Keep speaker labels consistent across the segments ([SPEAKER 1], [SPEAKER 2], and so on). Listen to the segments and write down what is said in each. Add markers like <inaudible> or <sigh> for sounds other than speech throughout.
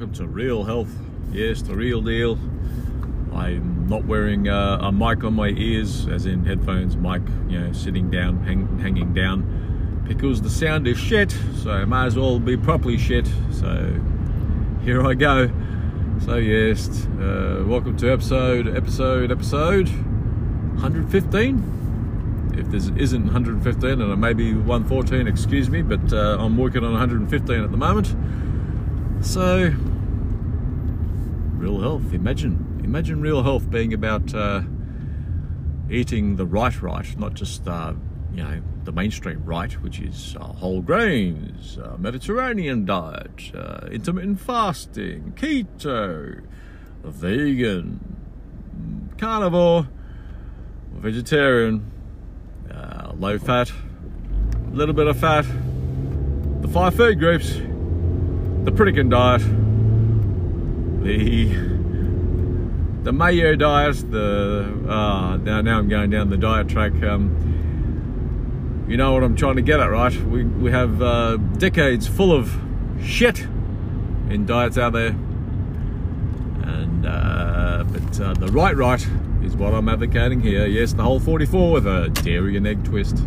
[SPEAKER 1] Welcome to Real Health. Yes, the real deal. I'm not wearing uh, a mic on my ears, as in headphones, mic, you know, sitting down, hang, hanging down, because the sound is shit. So I might as well be properly shit. So here I go. So yes, uh, welcome to episode, episode, episode 115 if this isn't 115 and it may be 114 excuse me but uh, i'm working on 115 at the moment so real health. Imagine imagine real health being about uh, eating the right right not just uh, you know the mainstream right which is uh, whole grains uh, mediterranean diet uh, intermittent fasting keto vegan carnivore vegetarian uh, low fat, a little bit of fat, the five food groups, the Pritikin diet, the the Mayo diet, the uh, now now I'm going down the diet track. Um, you know what I'm trying to get at, right? We we have uh, decades full of shit in diets out there, and uh, but uh, the right right is what I'm advocating here. Yes, the whole 44 with a dairy and egg twist.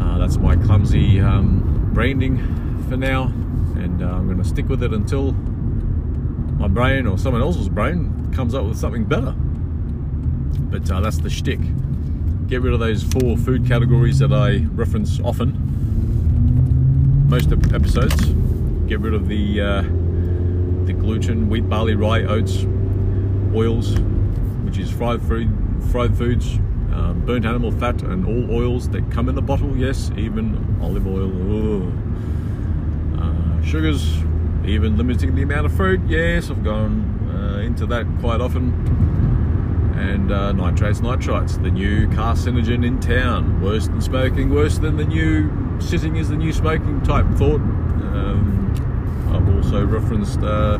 [SPEAKER 1] Uh, that's my clumsy um, branding for now, and uh, I'm going to stick with it until my brain or someone else's brain comes up with something better. But uh, that's the shtick. Get rid of those four food categories that I reference often, most episodes. Get rid of the uh, the gluten, wheat, barley, rye, oats, oils, which is fried food, fried foods, um, burnt animal fat, and all oils that come in the bottle. Yes, even olive oil. Sugars, even limiting the amount of fruit. Yes, I've gone uh, into that quite often. And uh, nitrates, nitrites, the new carcinogen in town. Worse than smoking, worse than the new sitting is the new smoking type thought. Um, I've also referenced uh,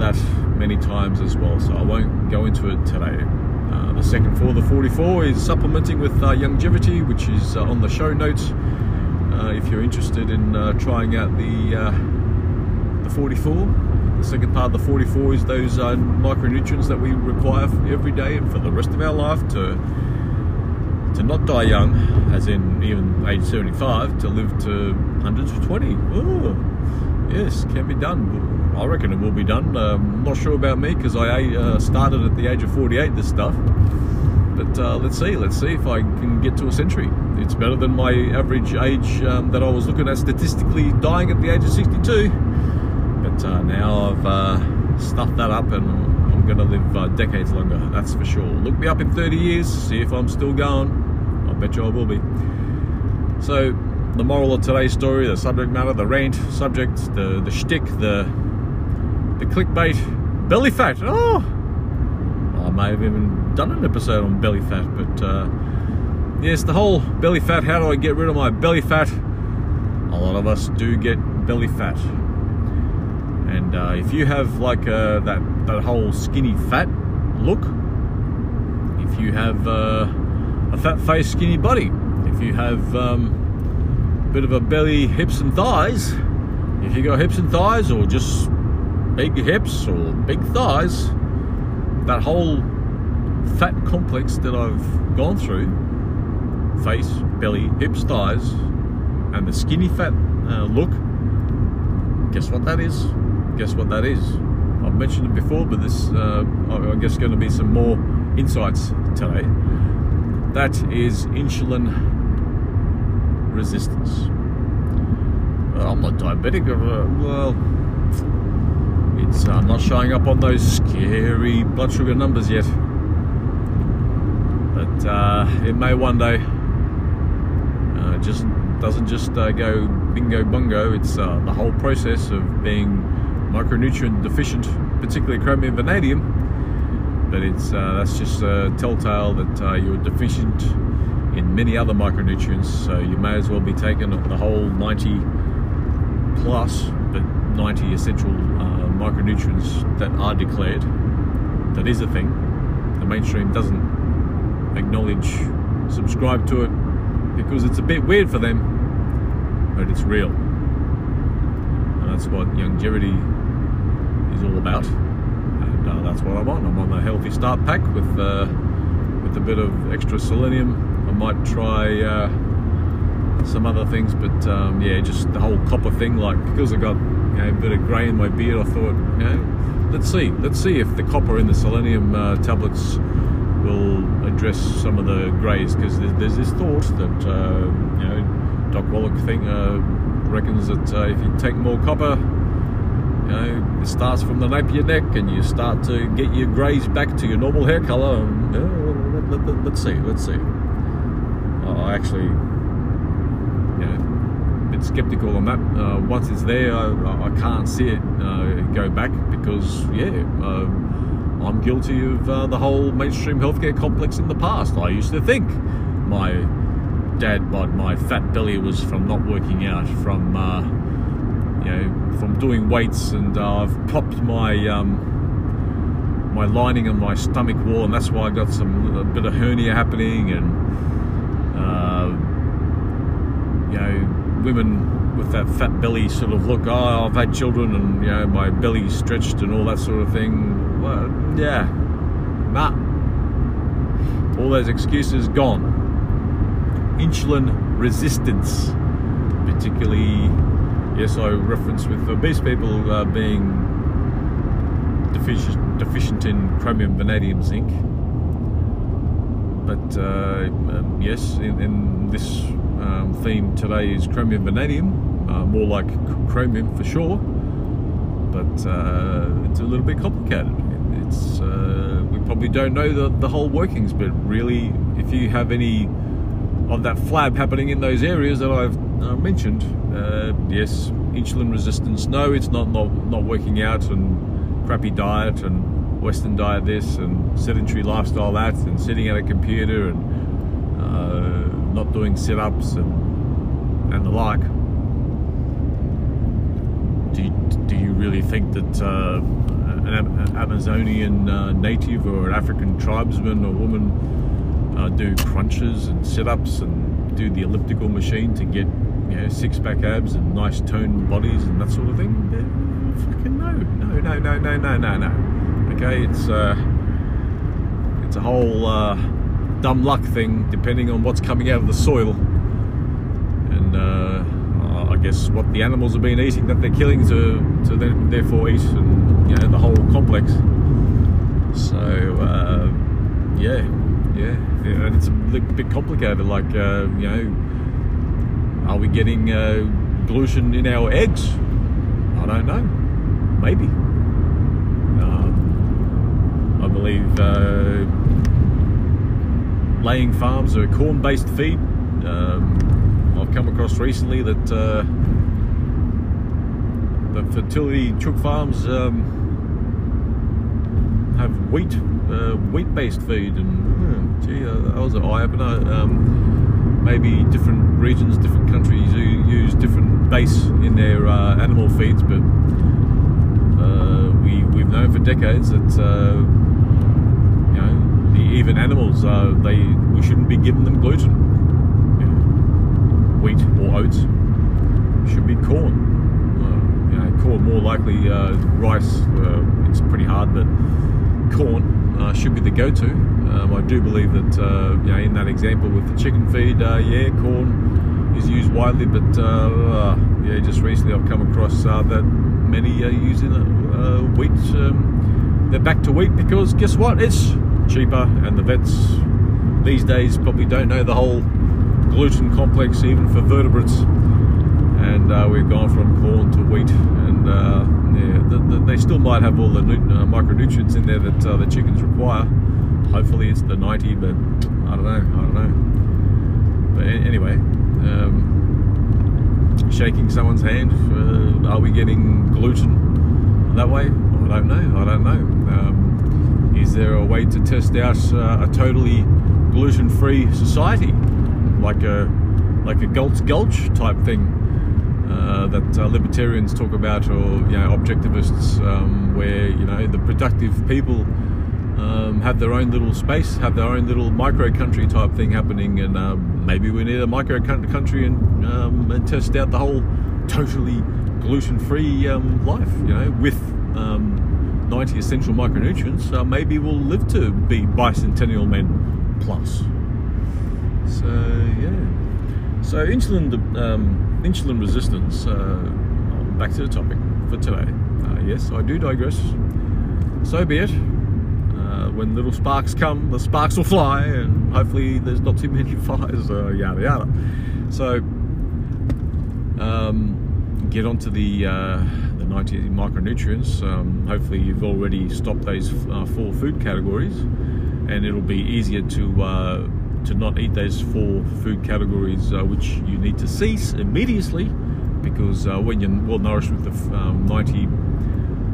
[SPEAKER 1] that many times as well, so I won't go into it today. Uh, the second for the 44 is supplementing with uh, Youngevity, which is uh, on the show notes. Uh, if you're interested in uh, trying out the uh, the 44, the second part of the 44 is those micronutrients that we require every day and for the rest of our life to to not die young, as in even age 75, to live to 120. Oh, yes, can be done I reckon it will be done. Um, not sure about me because I uh, started at the age of 48 this stuff. But uh, let's see, let's see if I can get to a century. It's better than my average age um, that I was looking at statistically dying at the age of 62. But uh, now I've uh, stuffed that up and I'm going to live uh, decades longer, that's for sure. Look me up in 30 years, see if I'm still going. I bet you I will be. So, the moral of today's story, the subject matter, the rant, subject, the, the shtick, the the clickbait belly fat. Oh, I may have even done an episode on belly fat, but uh, yes, the whole belly fat. How do I get rid of my belly fat? A lot of us do get belly fat, and uh, if you have like uh, that that whole skinny fat look, if you have uh, a fat face, skinny body, if you have um, a bit of a belly, hips and thighs, if you got hips and thighs, or just big hips or big thighs, that whole fat complex that I've gone through face, belly, hips, thighs, and the skinny fat uh, look guess what that is? Guess what that is? I've mentioned it before, but this, uh, I guess, going to be some more insights today. That is insulin resistance. I'm not diabetic. Uh, well, it's uh, not showing up on those scary blood sugar numbers yet. Uh, it may one day. Uh, just doesn't just uh, go bingo bungo. It's uh, the whole process of being micronutrient deficient, particularly chromium vanadium. But it's uh, that's just a telltale that you're deficient in many other micronutrients. So you may as well be taking the whole 90 plus, but 90 essential micronutrients that are declared. That is a thing. The mainstream doesn't acknowledge, subscribe to it because it's a bit weird for them. but it's real. And that's what Youngevity is all about. And uh, that's what I'm on. I'm on the healthy start pack with uh, with a bit of extra selenium. I might try uh, some other things, but um, yeah, just the whole copper thing. Like because I got you know, a bit of grey in my beard, I thought, you know, let's see, let's see if the copper in the selenium uh, tablets will address some of the greys because there's, there's, this thought that uh, you know Doc Wallach thing uh, reckons that uh, if you take more copper, you know it starts from the nape of your neck and you start to get your greys back to your normal hair color. And, uh, let, us let, see, let's see. I actually, you know, a bit skeptical on that. Uh, once it's there, I, I can't see it uh, go back because yeah I'm guilty of uh, the whole mainstream healthcare complex in the past. I used to think my dad my fat belly was from not working out, from uh, you know, from doing weights, and uh, I've popped my um, my lining on my stomach wall, and that's why I got some a bit of hernia happening, and uh, you know, women with that fat belly sort of look. Oh, I've had children, and you know, my belly stretched and all that sort of thing yeah, nah. All those excuses gone. Insulin resistance, particularly, yes, I reference with obese people uh, being deficient, deficient in chromium, vanadium, zinc. But uh, um, yes, in, in this um, theme today is chromium, vanadium, uh, more like chromium for sure but uh, it's a little bit complicated. It's uh, we probably don't know the, the whole workings but really if you have any of that flab happening in those areas that I've uh, mentioned uh, yes insulin resistance no it's not, not not working out and crappy diet and western diet this and sedentary lifestyle that and sitting at a computer and uh, not doing sit-ups and and the like do you, do you really think that uh, an Amazonian uh, native or an African tribesman or woman uh, do crunches and sit-ups and do the elliptical machine to get you know six-pack abs and nice toned bodies and that sort of thing? Fucking no, no, no, no, no, no, no, no. Okay, it's uh, it's a whole uh, dumb luck thing, depending on what's coming out of the soil and. Guess what the animals have been eating that they're killing to to then therefore eat and you know the whole complex. So uh, yeah, yeah, yeah, and it's a bit complicated. Like uh, you know, are we getting uh, gluten in our eggs? I don't know. Maybe. Um, I believe uh, laying farms are corn-based feed. Um, I've come across recently that uh, the fertility chook farms um, have wheat uh, wheat based feed and hmm, gee uh, that was an eye opener um, maybe different regions different countries use different base in their uh, animal feeds but uh, we, we've known for decades that uh, you know even animals they we shouldn't be giving them gluten wheat or oats should be corn. Uh, you know, corn more likely uh, rice. Uh, it's pretty hard, but corn uh, should be the go-to. Um, I do believe that uh, you know in that example with the chicken feed, yeah, corn is used widely, but yeah, just recently I've come across that many are using wheat. Um, they're back to wheat because guess what? It's cheaper, and the vets these days probably don't know the whole gluten complex even for vertebrates. And uh, we've gone from corn to wheat. And uh, yeah, the, the, they still might have all the uh, micronutrients in there that uh, the chickens require. Hopefully it's the 90 but I don't know I don't know. But anyway um, shaking someone's hand uh, are we getting gluten that way? I don't know I don't know. Um, is there a way to test out uh, a totally gluten-free society like a like a Galt's Gulch type thing uh, that uh, libertarians talk about, or you know, objectivists, um, where you know the productive people um, have their own little space, have their own little micro country type thing happening, and um, maybe we need a micro country and um, and test out the whole totally gluten-free um, life. You know, with um, 90 essential micronutrients, uh, maybe we'll live to be bicentennial men plus. So yeah, so insulin um, insulin resistance. Uh, back to the topic for today. Uh, yes, I do digress. So be it when little sparks come, the sparks will fly, and hopefully there's not too many <laughs> fires, uh, yada yada. So, um, get onto the uh, the 90 micronutrients. Um, hopefully, you've already stopped those uh, four food categories, and it'll be easier to uh, to not eat those four food categories uh, which you need to cease immediately, because uh, when you're well nourished with the um, 90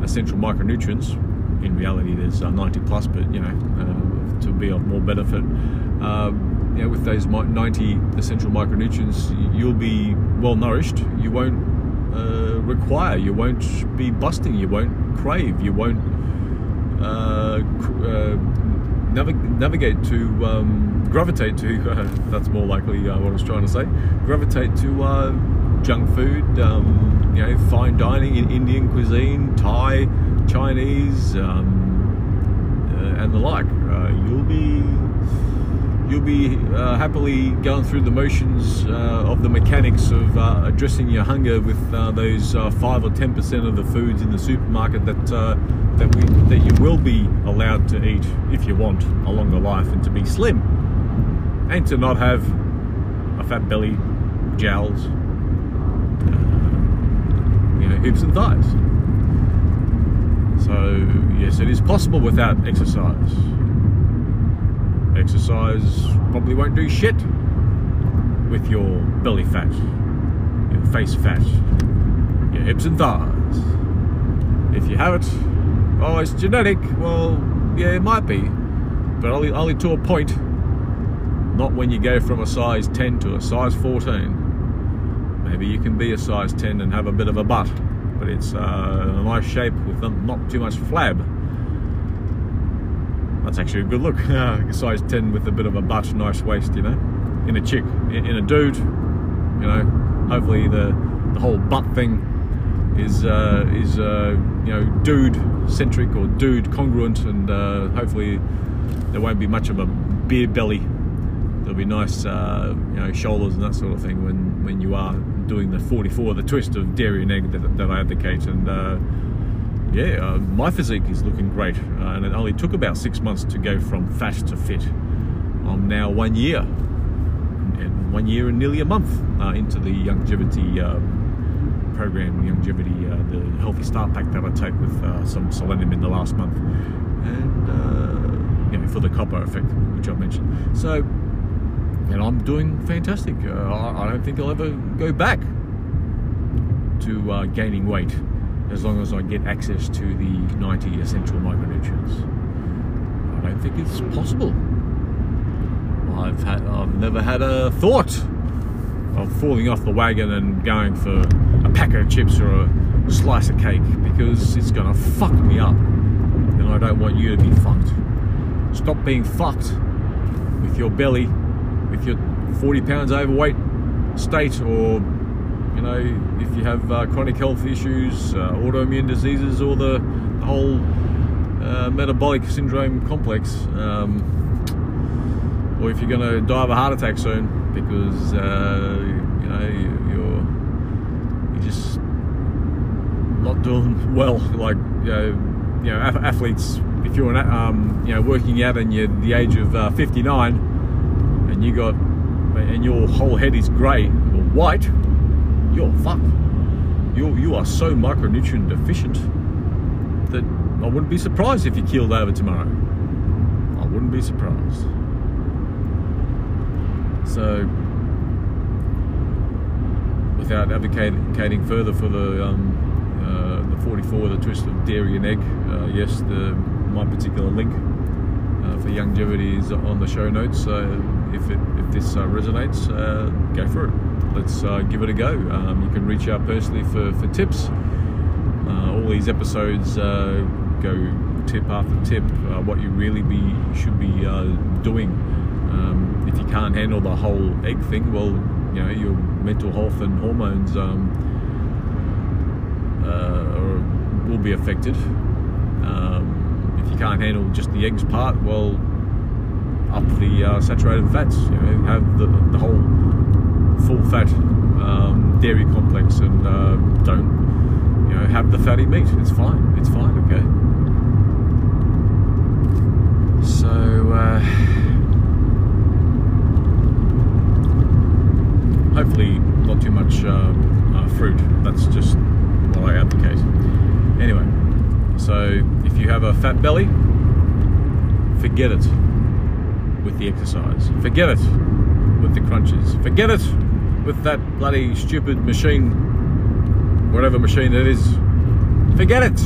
[SPEAKER 1] essential micronutrients in reality there's uh, 90 plus, but you know, uh, to be of more benefit. Um, with those 90 essential micronutrients, you'll be well nourished. You won't uh, require, you won't be busting, you won't crave, you won't uh, uh, navig navigate to um, gravitate to. <laughs> that's more likely uh, what I was trying to say. Gravitate to junk food, um, you know, fine dining in Indian cuisine, Thai Chinese, um, uh, and the like. Uh, you'll be you'll be uh, happily going through the motions uh, of the mechanics of uh, addressing your hunger with uh, those five or ten percent of the foods in the supermarket that that we that you will be allowed to eat if you want a longer life and to be slim and to not have a fat belly, jowls, you know, hips and thighs. So, yes, it is possible without exercise. Exercise probably won't do shit with your belly fat, your face fat, your hips and thighs. If you have it, oh, it's genetic. Well, yeah, it might be, but only, only to a point. Not when you go from a size 10 to a size 14. Maybe you can be a size 10 and have a bit of a butt but it's uh, a nice shape with not too much flab. That's actually a good look. <laughs> size 10 with a bit of a butt, nice waist, you know, in a chick, in a dude, you know. Hopefully the the whole butt thing is uh, is uh, you know dude centric or dude congruent, and uh, hopefully there won't be much of a beer belly. There'll be nice uh, you know shoulders and that sort of thing when when you are doing the 44, the twist of dairy and egg that, that I advocate. And uh, yeah, uh, my physique is looking great. Uh, and it only took about six months to go from fat to fit. I'm now one year, and one year and nearly a month uh, into the Youngevity um, program, Youngevity, uh, the healthy start pack that I take with uh, some selenium in the last month. And you know, for the copper effect, which I mentioned. So and I'm doing fantastic. Uh, I, don't think I'll ever go back to uh, gaining weight as long as I get access to the 90 essential micronutrients. I don't think it's possible. I've had, I've never had a thought of falling off the wagon and going for a pack of chips or a slice of cake because it's gonna fuck me up, and I don't want you to be fucked. Stop being fucked with your belly with you're 40 pounds overweight state or you know if you have uh, chronic health issues uh, autoimmune diseases or the, the whole uh, metabolic syndrome complex um, or if you're going to die of a heart attack soon because uh, you know you're you're just not doing <laughs> well like you know, you know athletes if you're an, um, you know working out and you're the age of uh, 59 and you got and your whole head is grey or white, you're fucked. You you are so micronutrient deficient that I wouldn't be surprised if you keeled over tomorrow. I wouldn't be surprised. So, without advocating further for the um, uh, the 44, the twist of dairy and egg, uh, yes, the my particular link uh, for Youngevity is on the show notes. So if it, if this uh, resonates, uh, go for it. Let's uh, give it a go. Um, you can reach out personally for, for tips. Uh, all these episodes go tip after tip uh, what you really be should be uh, doing. Um, if you can't handle the whole egg thing, well, you know your mental health and hormones um, uh, will be affected. Um, if you can't handle just the eggs part, well, up the uh, saturated fats. You know, have the, the whole full fat um, dairy complex and uh, don't you know have the fatty meat. It's fine. It's fine. Okay. So. Uh, hopefully not too much uh, uh, fruit. That's just what I advocate. Anyway, so if you have a fat belly, forget it with the exercise. Forget it with the crunches. Forget it with that bloody stupid machine, whatever machine it is. Forget it.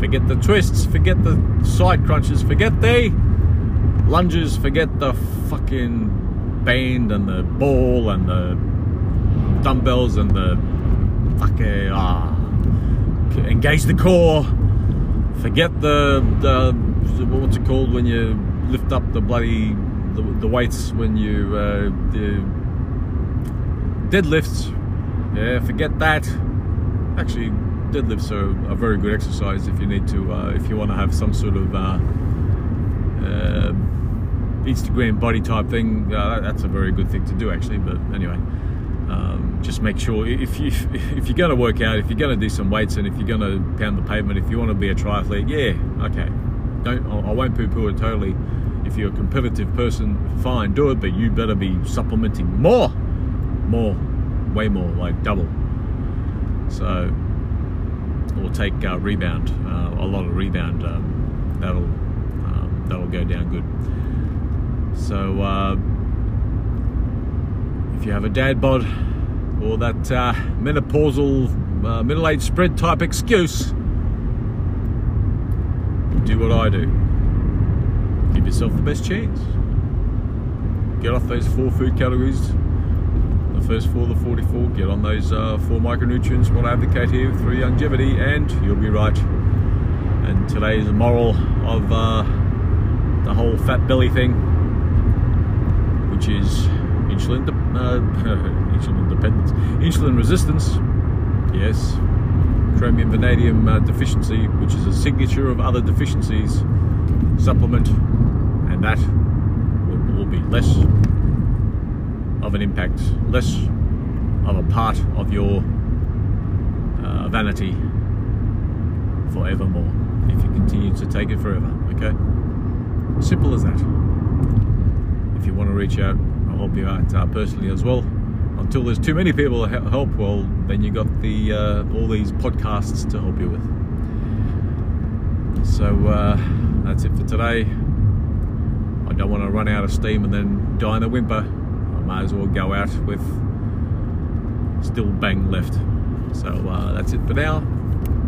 [SPEAKER 1] Forget the twists. Forget the side crunches. Forget the lunges. Forget the fucking band and the ball and the dumbbells and the fucking ah, engage the core. Forget the the what's it called when you lift up the bloody the, the weights when you uh, the deadlifts. Yeah, forget that. Actually, deadlifts are a very good exercise if you need to uh, if you want to have some sort of uh, uh, Instagram body type thing. Uh, that's a very good thing to do actually. But anyway. Um, just make sure if you <laughs> if you're going to work out, if you're going to do some weights, and if you're going to pound the pavement, if you want to be a triathlete, yeah, okay, don't I won't poo-poo it totally. If you're a competitive person, fine, do it, but you better be supplementing more, more, way more, like double. So, or take uh, rebound, uh, a lot of rebound. Um, that'll um, that'll go down good. So. Uh, if you have a dad bod or that uh, menopausal uh, middle-aged spread type excuse, do what I do. Give yourself the best chance. Get off those four food categories. The first four, the 44. Get on those uh, four micronutrients. What I advocate here through Youngevity, and you'll be right. And today's the moral of uh, the whole fat belly thing, which is insulin, uh, <laughs> insulin dependence, insulin resistance, yes, chromium vanadium uh, deficiency, which is a signature of other deficiencies, supplement, and that will, will be less of an impact, less of a part of your uh, vanity forevermore if you continue to take it forever, okay? Simple as that. If you want to reach out, I'll help you out uh, personally as well. Until there's too many people to help, well, then you've got the uh, all these podcasts to help you with. So uh, that's it for today. I don't want to run out of steam and then die in a whimper. Might as well go out with still bang left. So uh, that's it for now.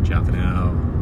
[SPEAKER 1] Ciao for now.